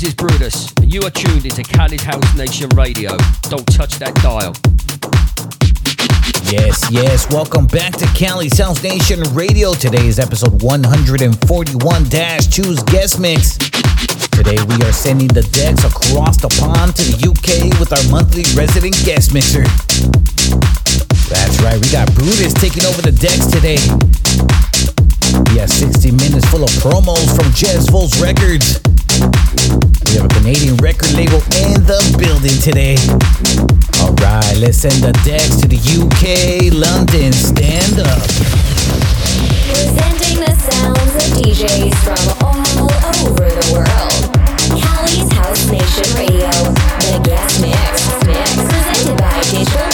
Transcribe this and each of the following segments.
this is Brutus, and you are tuned into Cali's House Nation Radio. Don't touch that dial. Yes, yes, welcome back to Cali's House Nation Radio. Today is episode 141 dash Choose Guest Mix. Today we are sending the decks across the pond to the UK with our monthly resident guest mixer. That's right, we got Brutus taking over the decks today. We have 60 minutes full of promos from Gez Volts Records. We have a Canadian record label in the building today. Alright, let's send the decks to the UK, London. Stand up. Presenting the sounds of DJs from all over the world. Cali's House Nation Radio, the guest mix, mix presented by Digital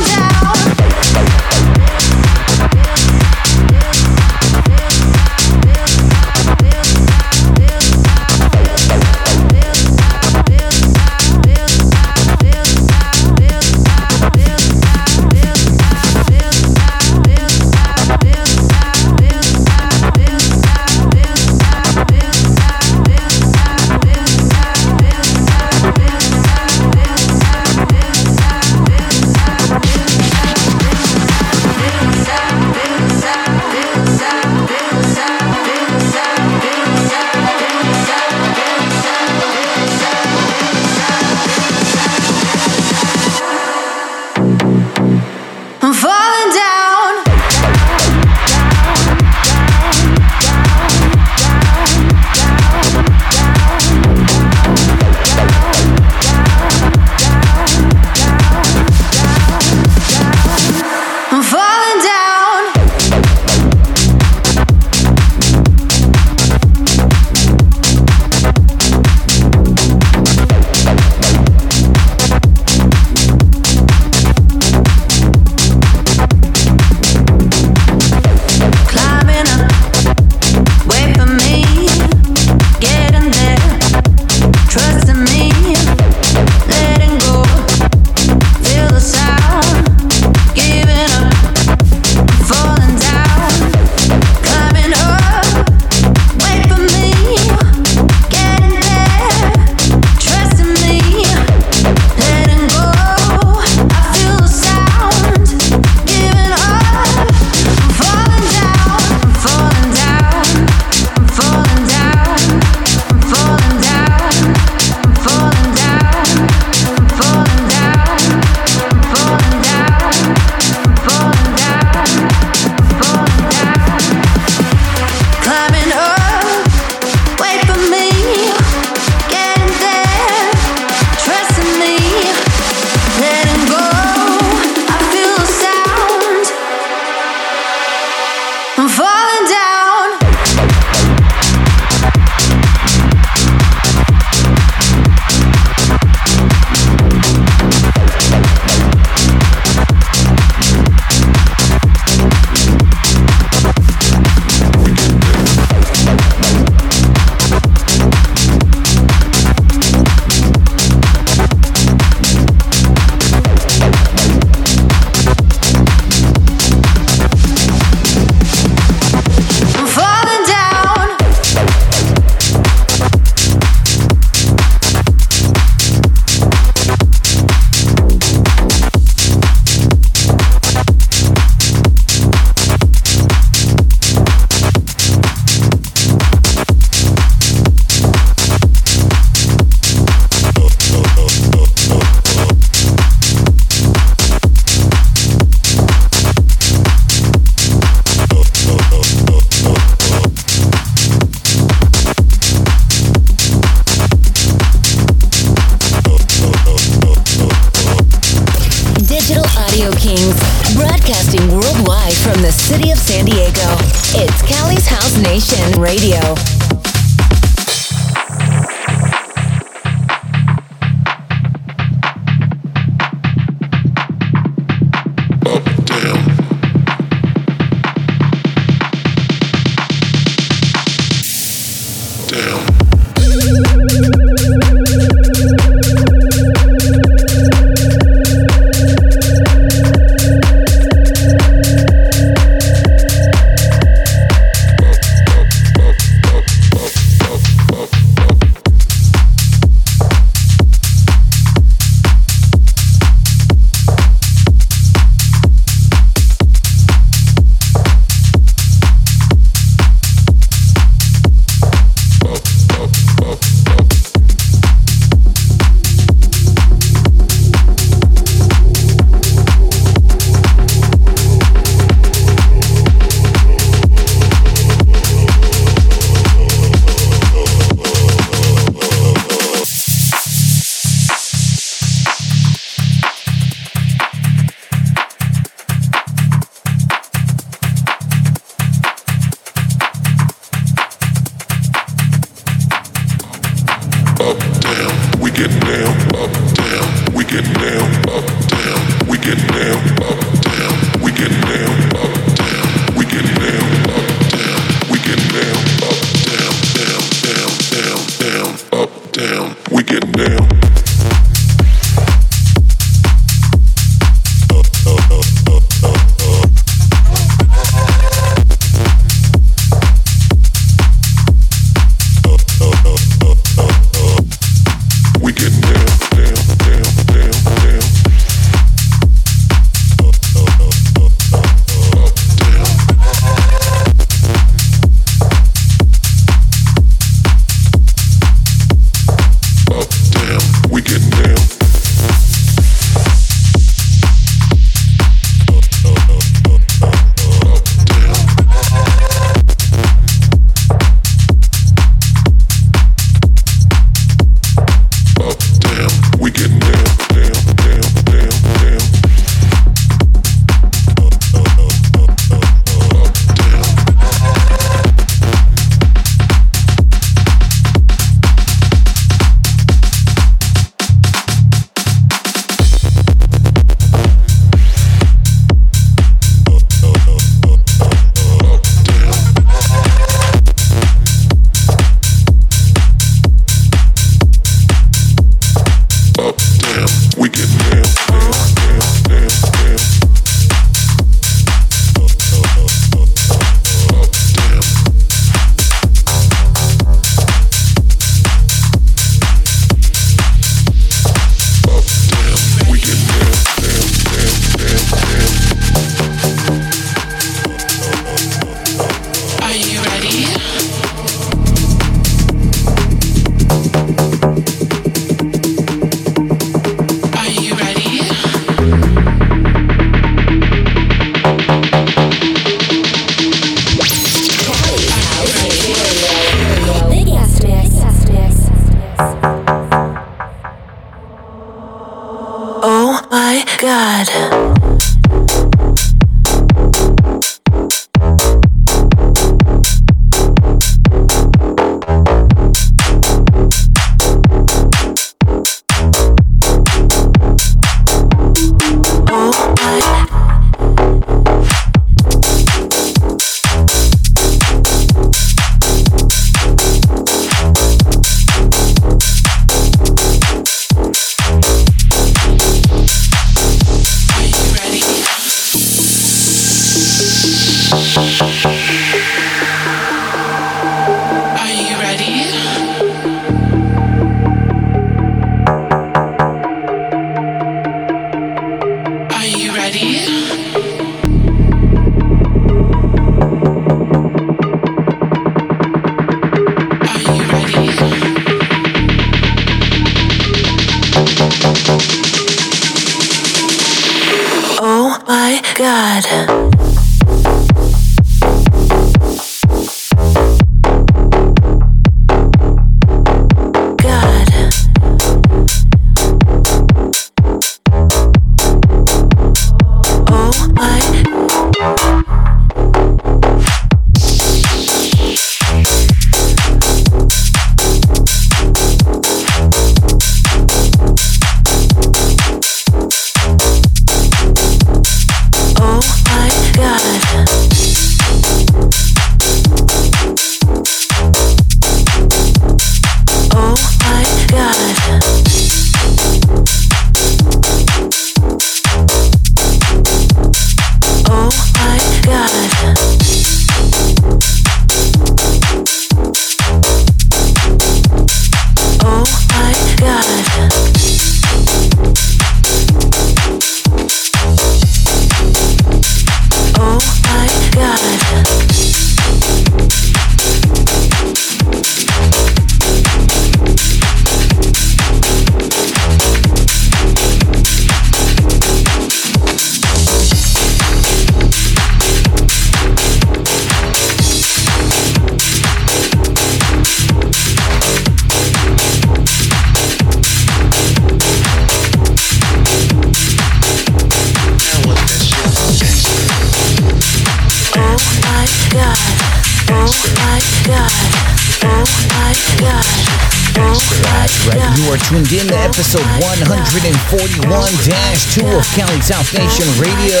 right, you are tuned in to episode 141-2 of Cali's House Nation Radio.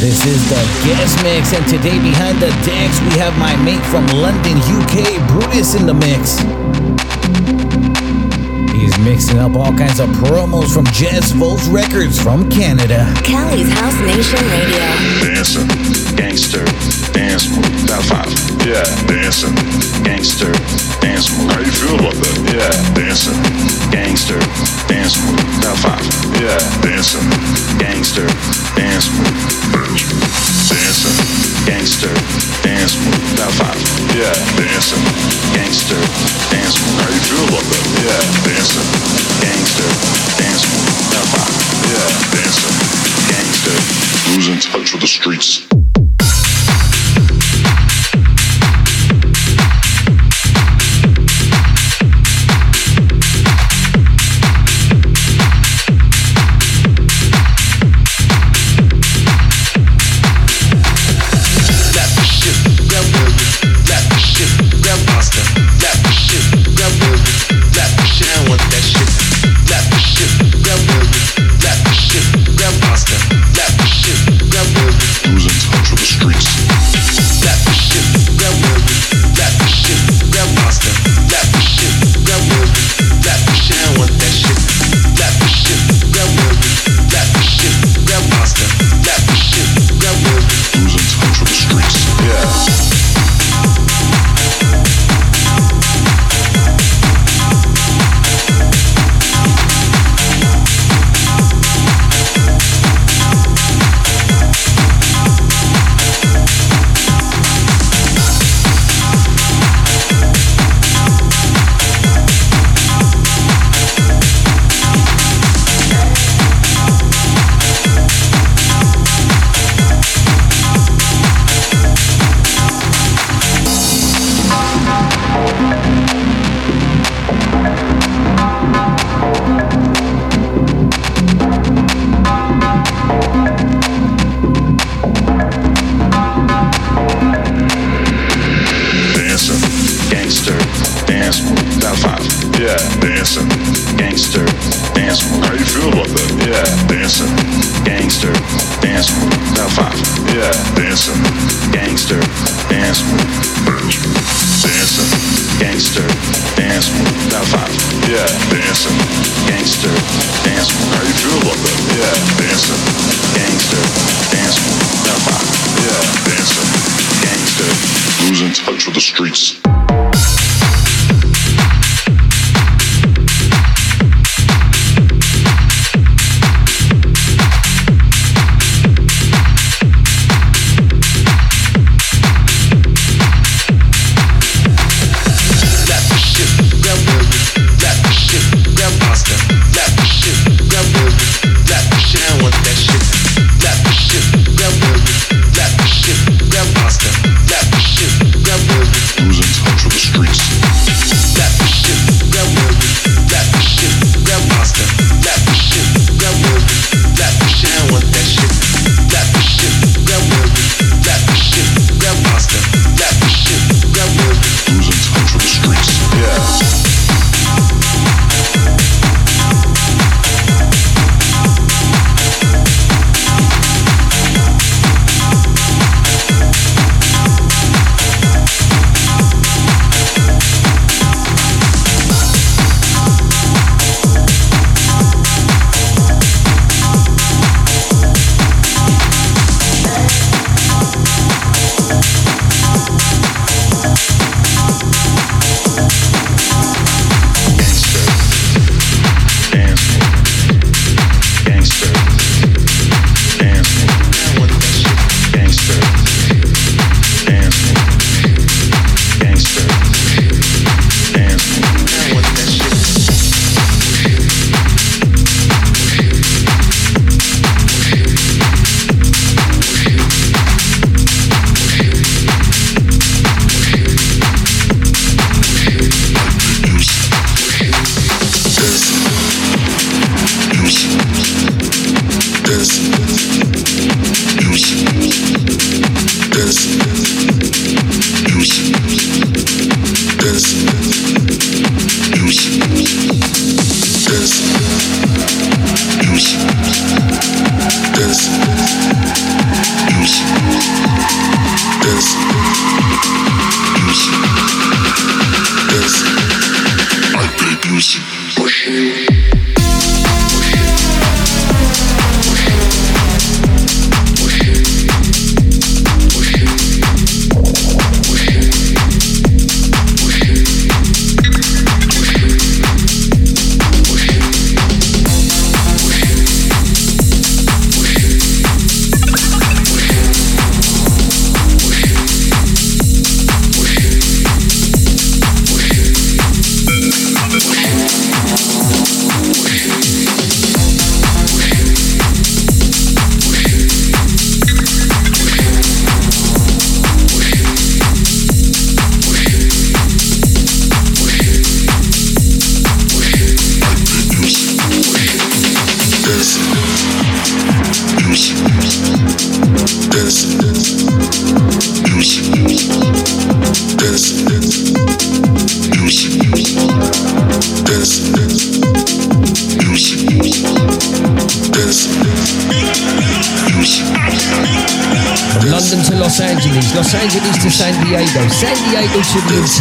This is the guest mix, and today behind the decks we have my mate from London, UK, Brutus in the mix. He's mixing up all kinds of promos from Gez Volts Records from Canada. Cali's House Nation Radio. Dancing, gangster, dance move. Top five. Yeah, dancing, gangster, dance move. How you feel about that? Yeah, dancing, gangster, dance move. Top five. Yeah, dancing, gangster, dance move. Dancing, gangster, dance move. Top five. Yeah, dancing, gangster, dance move. How you feel about that? Yeah, dancing, gangster, dance move. Top five. Yeah, dancing, gangster, losing touch with the streets.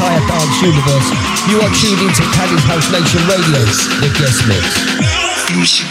Entire dance universe. You are tuned into Cali's House Nation Radio, the guest mix.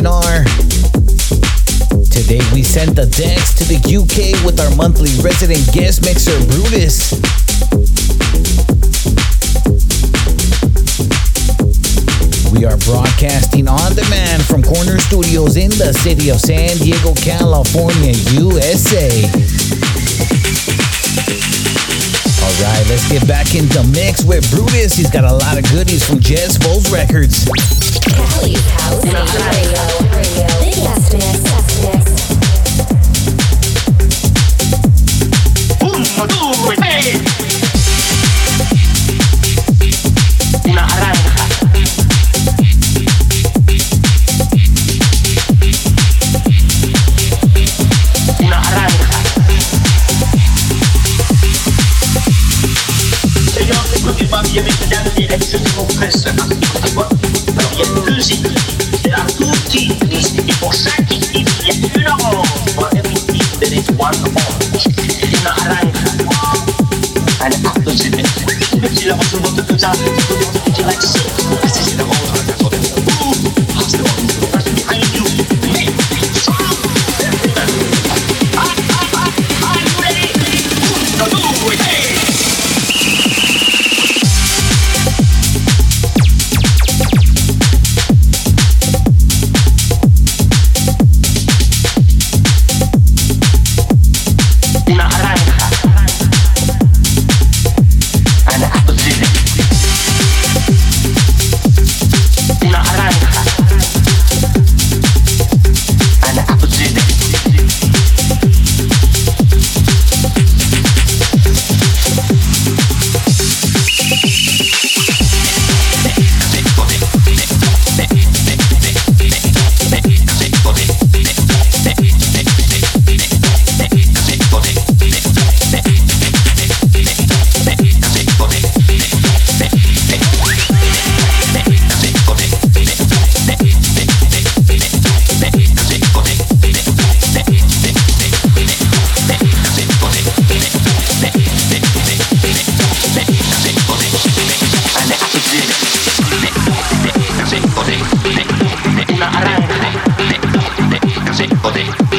CHNR. Today we sent the decks to the UK with our monthly resident guest mixer, Brutus. We are broadcasting on demand from Corner Studios in the city of San Diego, California, USA. Alright, let's get back into the mix with Brutus. He's got a lot of goodies from Gez Volts Records. Cali's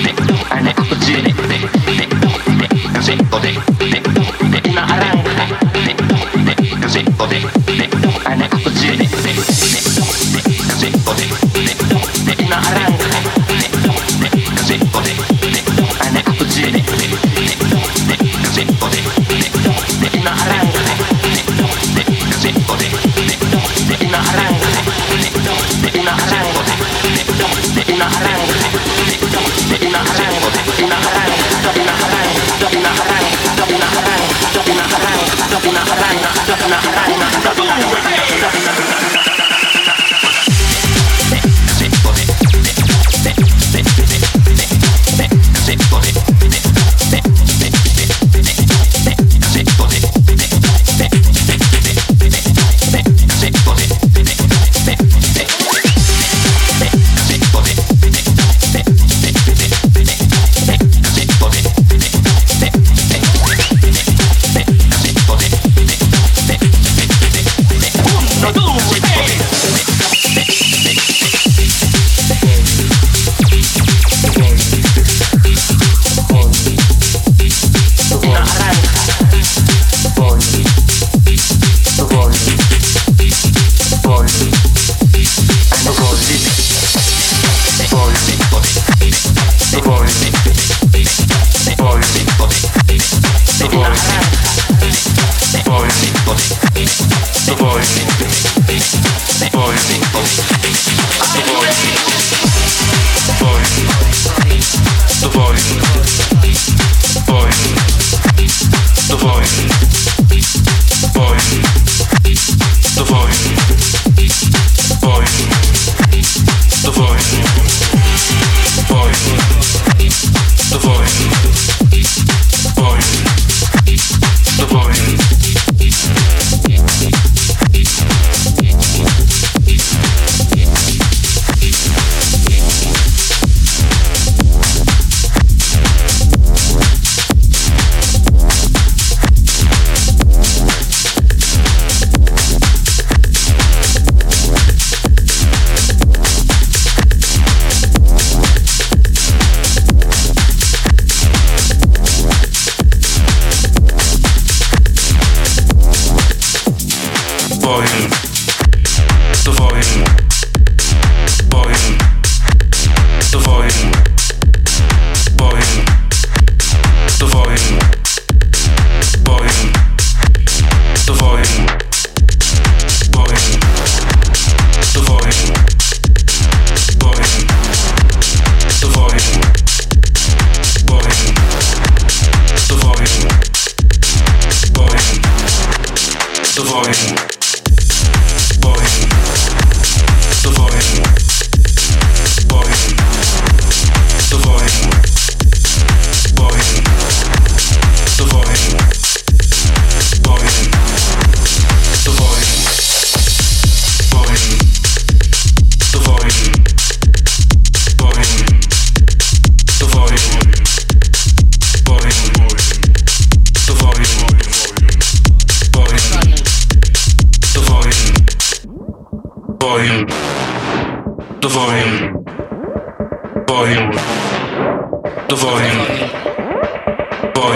Nek, nek, nek,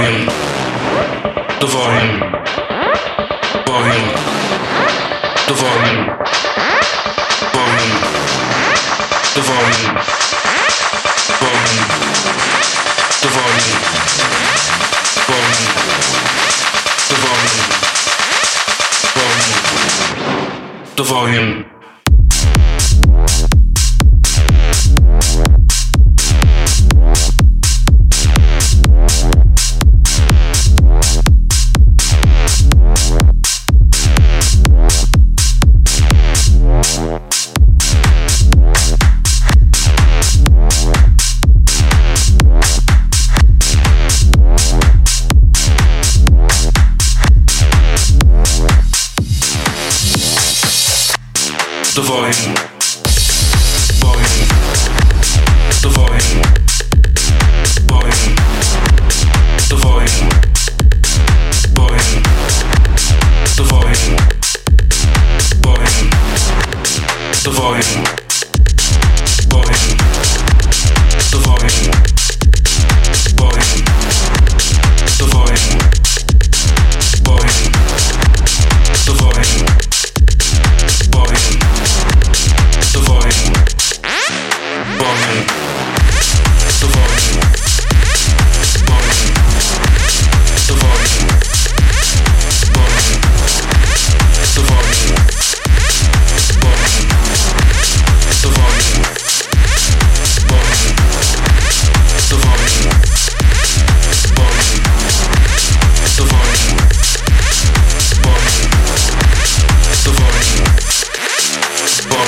volume, the volume, volume, the volume, volume, the volume, volume, the volume, volume, the volume, volume, the volume.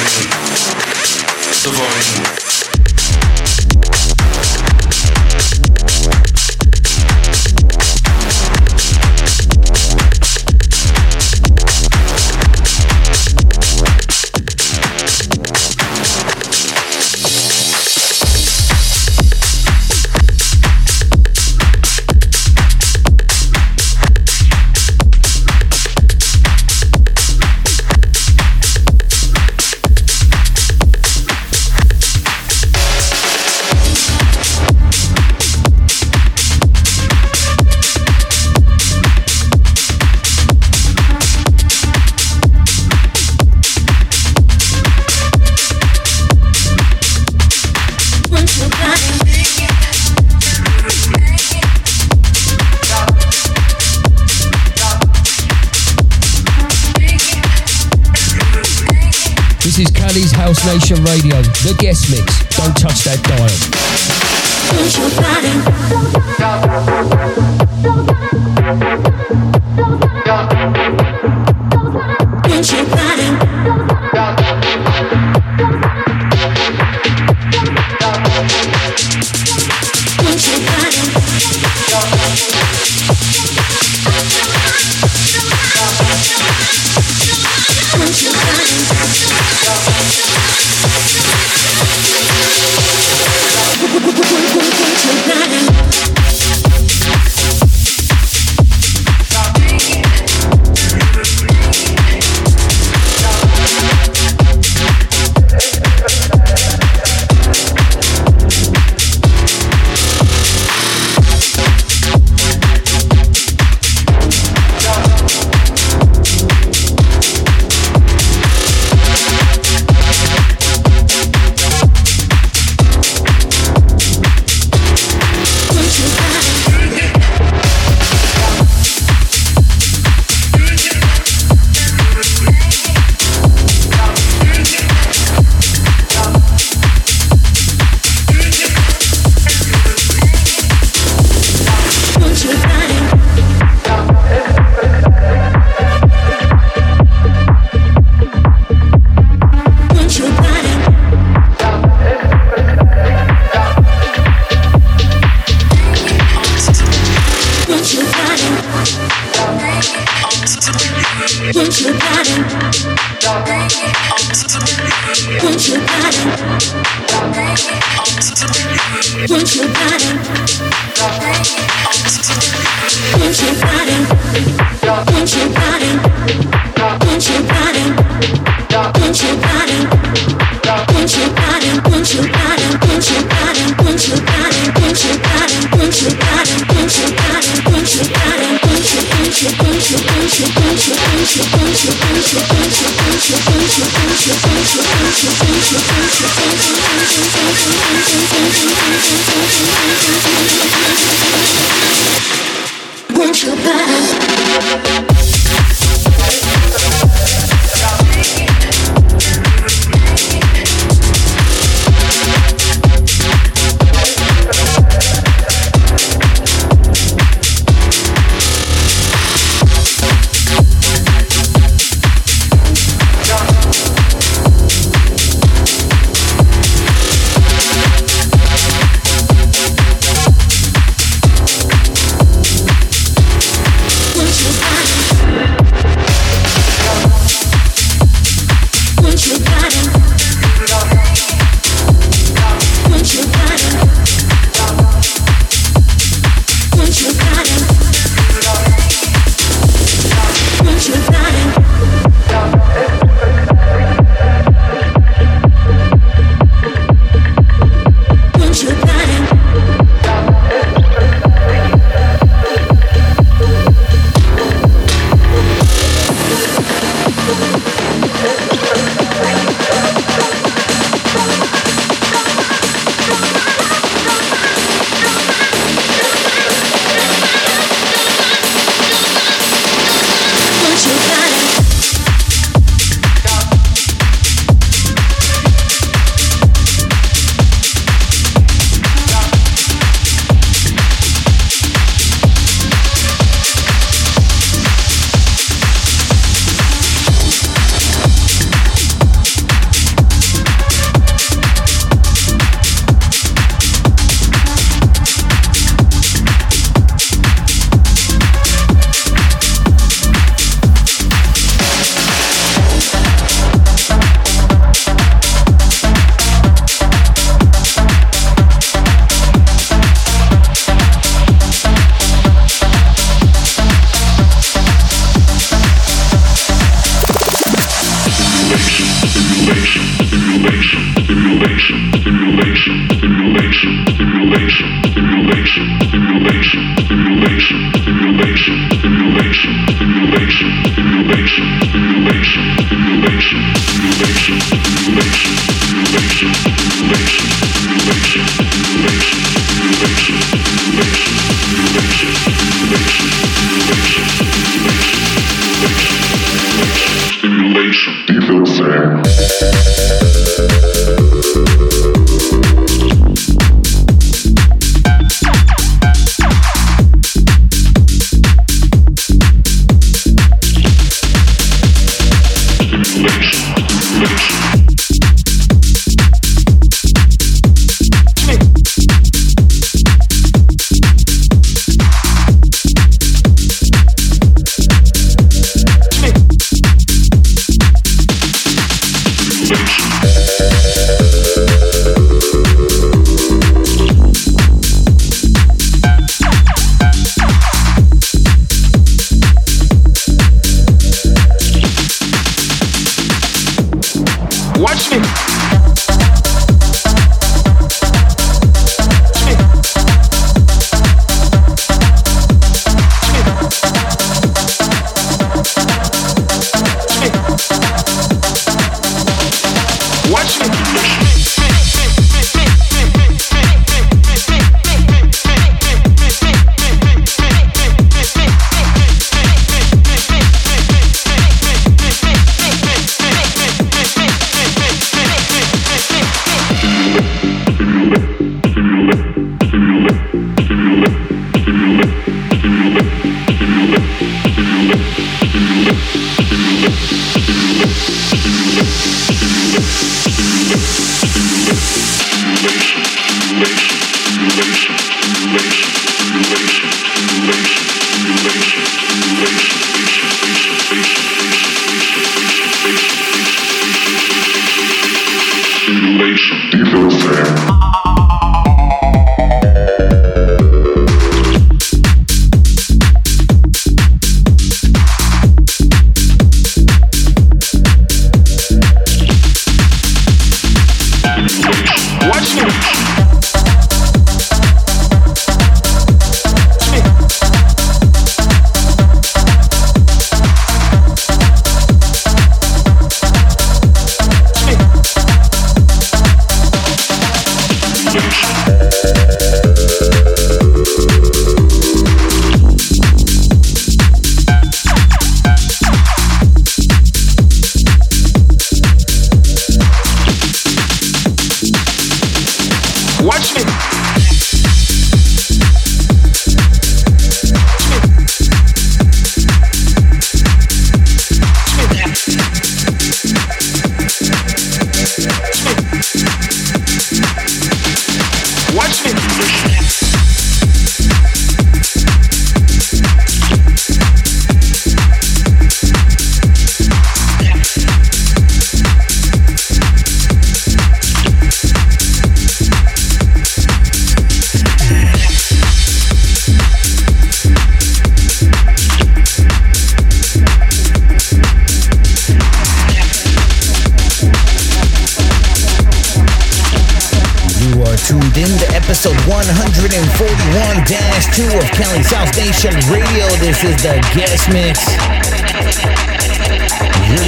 Devoring, devoring. Radio, the guest mix. Don't touch that dial.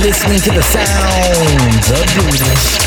listening to the sounds of Brutus.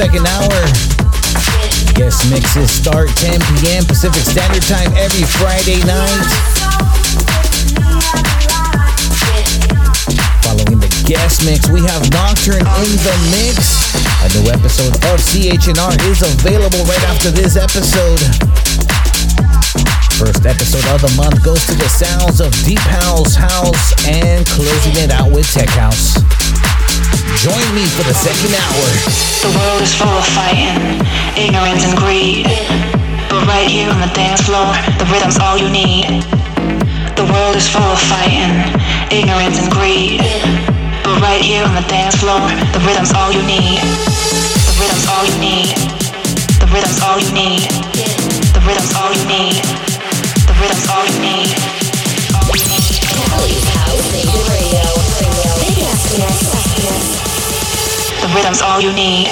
Second hour. Guest mixes start 10 p.m. Pacific Standard Time every Friday night. Following the guest mix, we have Nocturne in the mix. A new episode of CHNR is available right after this episode. First episode of the month goes to the sounds of Deep House House and closing it out with Tech House. Join me for the second hour. The world is full of fighting, ignorance and greed. But right here on the dance floor, the rhythm's all you need. The world is full of fighting, ignorance and greed. But right here on the dance floor, the rhythm's all you need. The rhythm's all you need. The rhythm's all you need. The rhythm's all you need. The rhythm's all you need. All you need. Cali's House Nation Radio. Rhythm's all you need.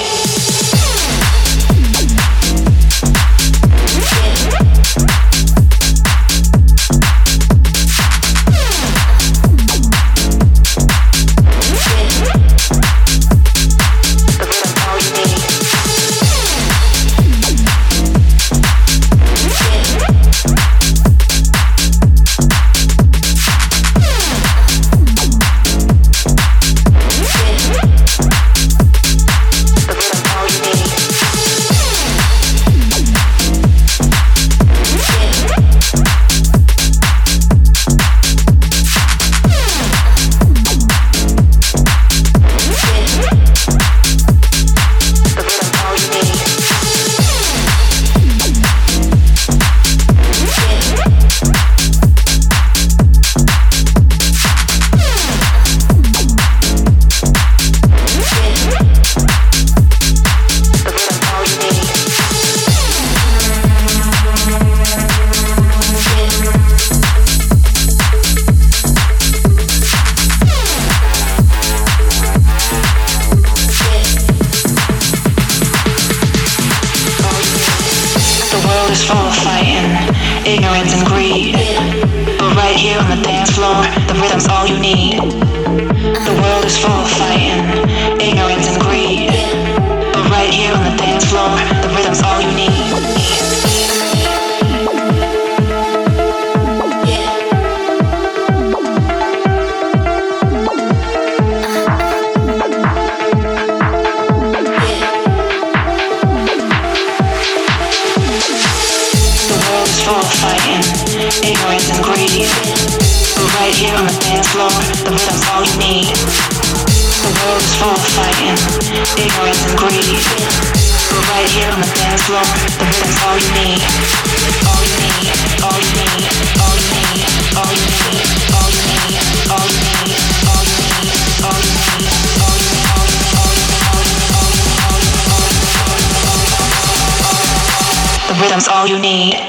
Ignorance and greed. But right here on the dance floor, the rhythm's all you need. The world is full of fighting, ignorance and greed. But right here on the dance floor, the rhythm's all you need. On the dance floor, the rhythm's all you need. The world is full of fighting, ignorance and greed. But right here on the dance floor, the rhythm's all you need. All you need, all you need, all you need, all you need, all you need, all you need, all you need, all you need, all you need. The rhythm's all you need.